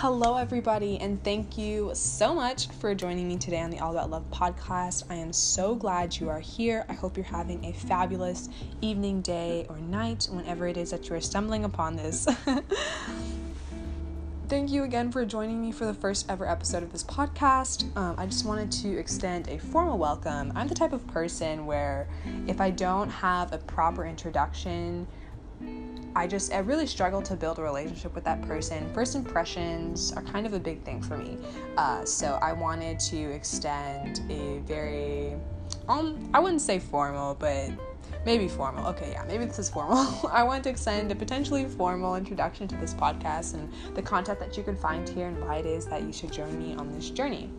Hello, everybody, and thank you so much for joining me today on the All About Love podcast. I am so glad you are here. I hope you're having a fabulous evening, day, or night, whenever it is that you are stumbling upon this. Thank you again for joining me for the first ever episode of this podcast. Um, I just wanted to extend a formal welcome. I'm the type of person where if I don't have a proper introduction, I just I really struggle to build a relationship with that person. First impressions are kind of a big thing for me, uh, so I wanted to extend a very um I wouldn't say formal, but maybe formal. Okay, yeah, maybe this is formal. I want to extend a potentially formal introduction to this podcast and the content that you can find here and why it is that you should join me on this journey.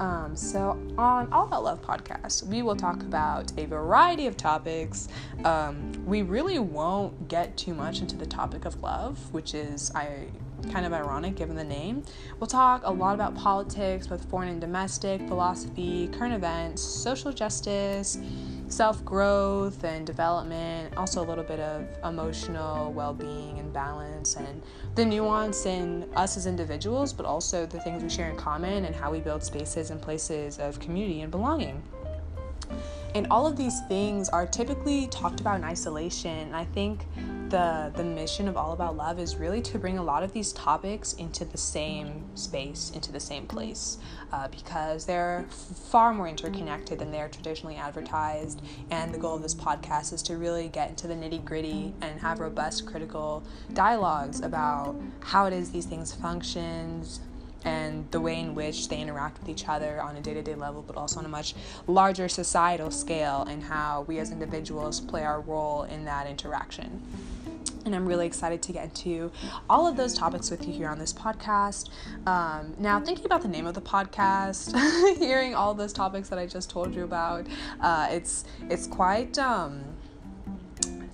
Um, so, on All About Love podcast, we will talk about a variety of topics. Um, we really won't get too much into the topic of love, which is I kind of ironic given the name. We'll talk a lot about politics, both foreign and domestic, philosophy, current events, social justice self growth and development, also a little bit of emotional well being and balance, and the nuance in us as individuals, but also the things we share in common and how we build spaces and places of community and belonging. And all of these things are typically talked about in isolation. And I think the the mission of All About Love is really to bring a lot of these topics into the same space, into the same place, uh, because they're far more interconnected than they are traditionally advertised. And the goal of this podcast is to really get into the nitty gritty and have robust critical dialogues about how it is these things functions and the way in which they interact with each other on a day to day level, but also on a much larger societal scale, and how we as individuals play our role in that interaction. And I'm really excited to get into all of those topics with you here on this podcast. Um, now, thinking about the name of the podcast, hearing all those topics that I just told you about, uh, it's it's quite. Um,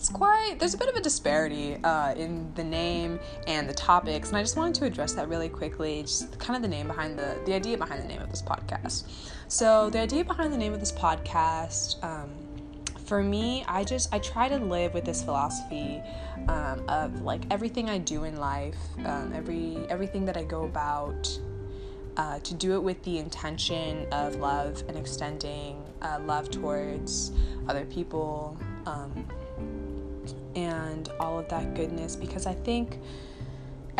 it's quite there's a bit of a disparity uh, in the name and the topics and i just wanted to address that really quickly just kind of the name behind the the idea behind the name of this podcast. So the idea behind the name of this podcast um, for me i just i try to live with this philosophy um, of like everything i do in life um, every everything that i go about uh, to do it with the intention of love and extending uh, love towards other people um, and all of that goodness because I think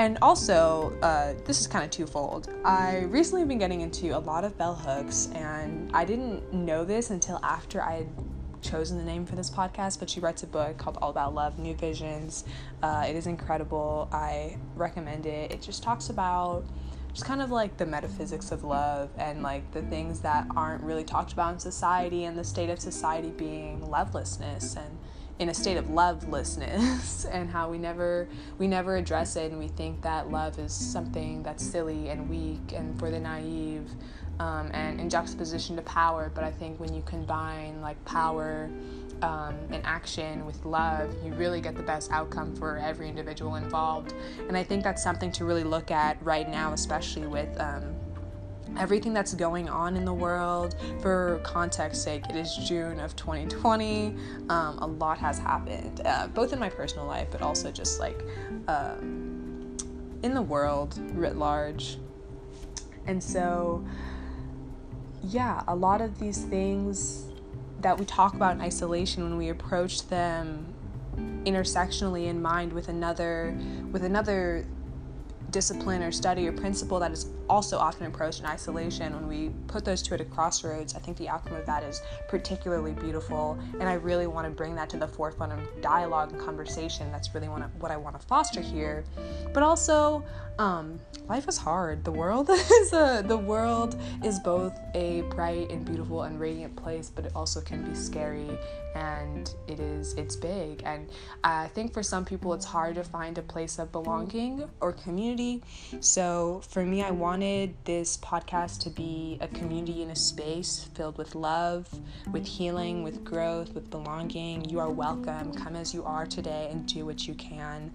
and also, uh, this is kind of twofold. I recently have been getting into a lot of bell hooks, and I didn't know this until after I had chosen the name for this podcast. But she writes a book called All About Love New Visions. Uh, it is incredible. I recommend it. It just talks about just kind of like the metaphysics of love and like the things that aren't really talked about in society and the state of society being lovelessness and in a state of lovelessness and how we never we never address it and we think that love is something that's silly and weak and for the naive um, and in juxtaposition to power. But i think when you combine like power um, and action with love you really get the best outcome for every individual involved. And i think that's something to really look at right now especially with um, everything that's going on in the world. For context sake, it is June of 2020. Um, a lot has happened, uh, both in my personal life, but also just like um, in the world writ large. And so, yeah, a lot of these things that we talk about in isolation when we approach them intersectionally in mind with another with another discipline or study or principle that is also often approached in isolation, when we put those two at a crossroads, I think the outcome of that is particularly beautiful. And I really want to bring that to the forefront of dialogue and conversation. That's really what I want to foster here. But also, um, life is hard. The world is a, the world is both a bright and beautiful and radiant place, but it also can be scary and it is it's big. And I think for some people, it's hard to find a place of belonging or community. So for me, I wanted this podcast to be a community and a space filled with love, with healing, with growth, with belonging. You are welcome. Come as you are today and do what you can.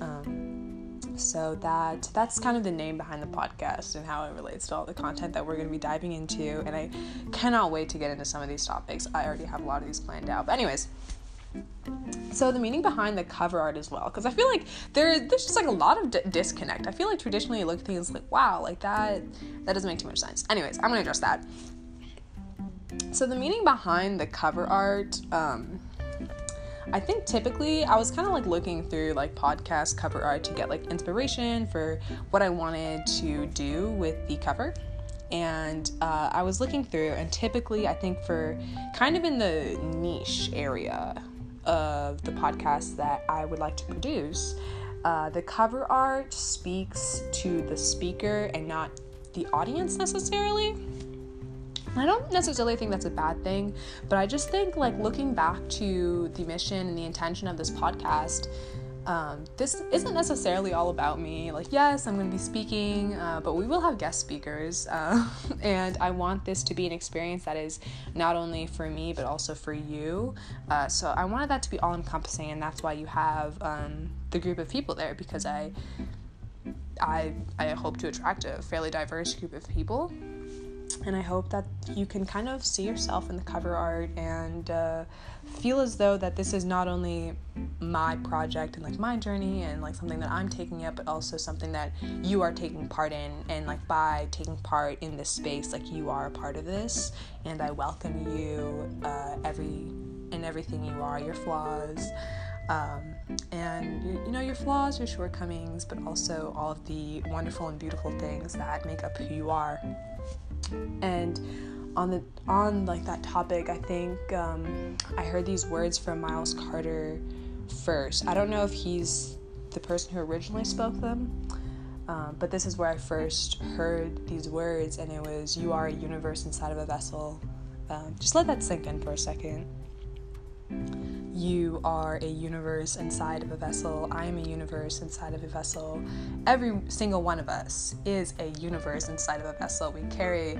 Um, so that that's kind of the name behind the podcast and how it relates to all the content that we're going to be diving into. And I cannot wait to get into some of these topics. I already have a lot of these planned out. But anyways. so the meaning behind the cover art as well because i feel like there there's just like a lot of d- disconnect i feel like traditionally you look at things like wow like that that doesn't make too much sense anyways i'm gonna address that so the meaning behind the cover art um I think typically I was kind of like looking through like podcast cover art to get like inspiration for what I wanted to do with the cover. And uh, I was looking through, and typically I think for kind of in the niche area of the podcast that I would like to produce, uh, the cover art speaks to the speaker and not the audience necessarily. I don't necessarily think that's a bad thing, but I just think like looking back to the mission and the intention of this podcast, um, this isn't necessarily all about me. Like, yes, I'm going to be speaking, uh, but we will have guest speakers, uh, and I want this to be an experience that is not only for me but also for you. Uh, so I wanted that to be all encompassing, and that's why you have um, the group of people there because I. I, I hope to attract a fairly diverse group of people and I hope that you can kind of see yourself in the cover art and uh, feel as though that this is not only my project and like my journey and like something that I'm taking up, but also something that you are taking part in. And like by taking part in this space, like you are a part of this, and I welcome you uh, every in everything you are, your flaws. Um, and you know your flaws, your shortcomings, but also all of the wonderful and beautiful things that make up who you are and on the on like that topic i think um, i heard these words from miles carter first. I don't know if he's the person who originally spoke them um, but this is where i first heard these words and it was you are a universe inside of a vessel. Um, just let that sink in for a second you are a universe inside of a vessel. I am a universe inside of a vessel. Every single one of us is a universe inside of a vessel. We carry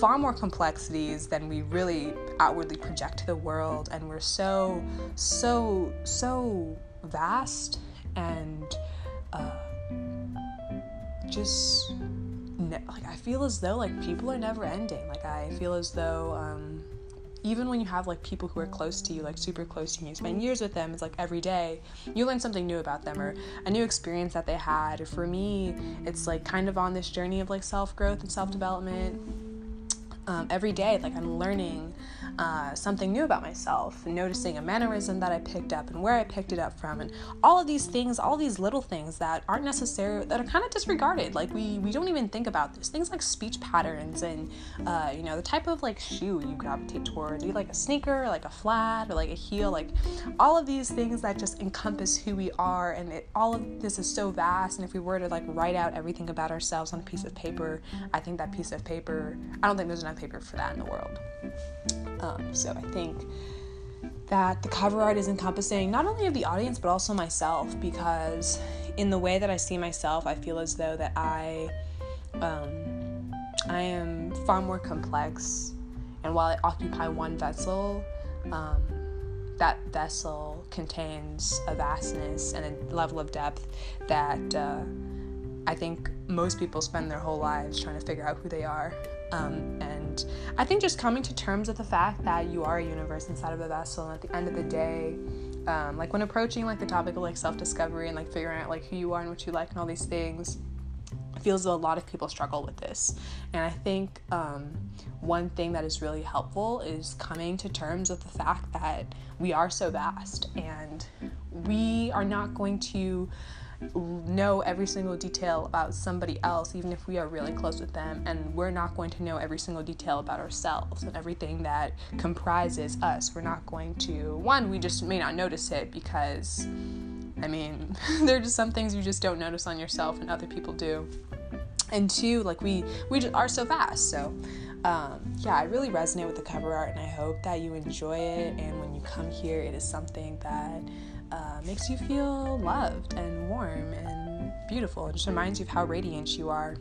far more complexities than we really outwardly project to the world, and we're so, so, so vast and uh, just like I feel as though like people are never ending. Like I feel as though. Um, even when you have like people who are close to you, like super close to you, you spend years with them, it's like every day you learn something new about them or a new experience that they had. For me, it's like kind of on this journey of like self growth and self development. Um, every day, like I'm learning uh, something new about myself, noticing a mannerism that I picked up and where I picked it up from, and all of these things, all these little things that aren't necessary, that are kind of disregarded. Like we we don't even think about this. Things like speech patterns and uh, you know the type of like shoe you gravitate toward. Do you like a sneaker, like a flat, or like a heel? Like all of these things that just encompass who we are, and it, all of this is so vast. And if we were to like write out everything about ourselves on a piece of paper, I think that piece of paper. I don't think there's enough paper for that in the world. Um, so I think that the cover art is encompassing not only of the audience but also myself because in the way that I see myself, I feel as though that I um, I am far more complex, and while I occupy one vessel, um, that vessel contains a vastness and a level of depth that uh, I think most people spend their whole lives trying to figure out who they are. Um, and I think just coming to terms with the fact that you are a universe inside of a vessel, and at the end of the day, um, like when approaching like the topic of like self-discovery and like figuring out like who you are and what you like and all these things, it feels a lot of people struggle with this. And I think um, one thing that is really helpful is coming to terms with the fact that we are so vast and we are not going to know every single detail about somebody else, even if we are really close with them, and we're not going to know every single detail about ourselves and everything that comprises us. We're not going to, one, we just may not notice it because, I mean, there are just some things you just don't notice on yourself and other people do. And two, like we we just are so fast. So um, yeah, I really resonate with the cover art, and I hope that you enjoy it. And come here, it is something that uh, makes you feel loved and warm and beautiful. It just reminds you of how radiant you are.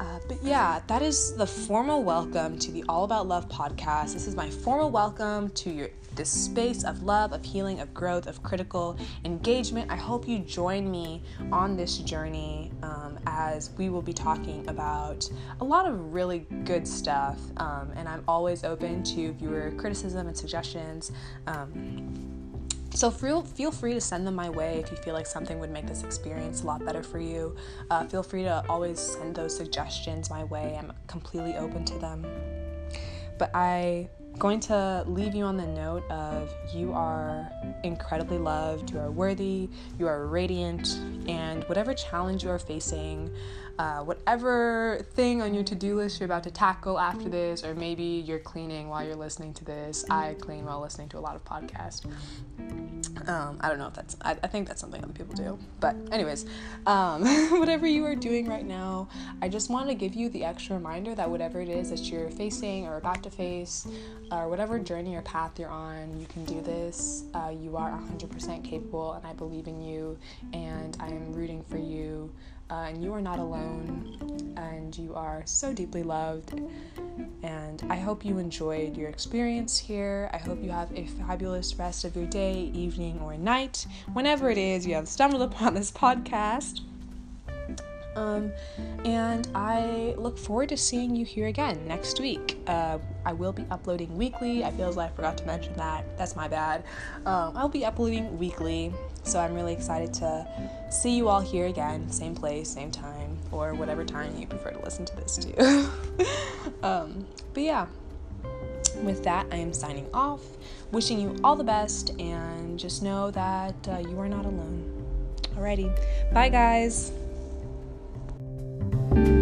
Uh, but yeah, that is the formal welcome to the All About Love podcast. This is my formal welcome to your this space of love, of healing, of growth, of critical engagement. I hope you join me on this journey um, as we will be talking about a lot of really good stuff. Um, and I'm always open to viewer criticism and suggestions. Um, so feel, feel free to send them my way if you feel like something would make this experience a lot better for you. Uh, feel free to always send those suggestions my way. I'm completely open to them. But I going to leave you on the note of you are incredibly loved, you are worthy, you are radiant, and whatever challenge you are facing, uh, whatever thing on your to do list you're about to tackle after this, or maybe you're cleaning while you're listening to this. I clean while listening to a lot of podcasts. Um, I don't know if that's, I, I, think that's something other people do. But, anyways, um, whatever you are doing right now, I just want to give you the extra reminder that whatever it is that you're facing or about to face, or whatever journey or path you're on, you can do this. Uh, you are 100% capable, and I believe in you, and I am rooting for you uh, and you are not alone, and you are so deeply loved. And I hope you enjoyed your experience here. I hope you have a fabulous rest of your day, evening, or night, whenever it is you have stumbled upon this podcast. Um, and I look forward to seeing you here again next week. Uh, I will be uploading weekly. I feel as I forgot to mention that. That's my bad. Um, I'll be uploading weekly, so I'm really excited to see you all here again, same place, same time, or whatever time you prefer to listen to this to. um, but yeah, with that, I am signing off, wishing you all the best, and just know that uh, you are not alone. Alrighty, bye guys. You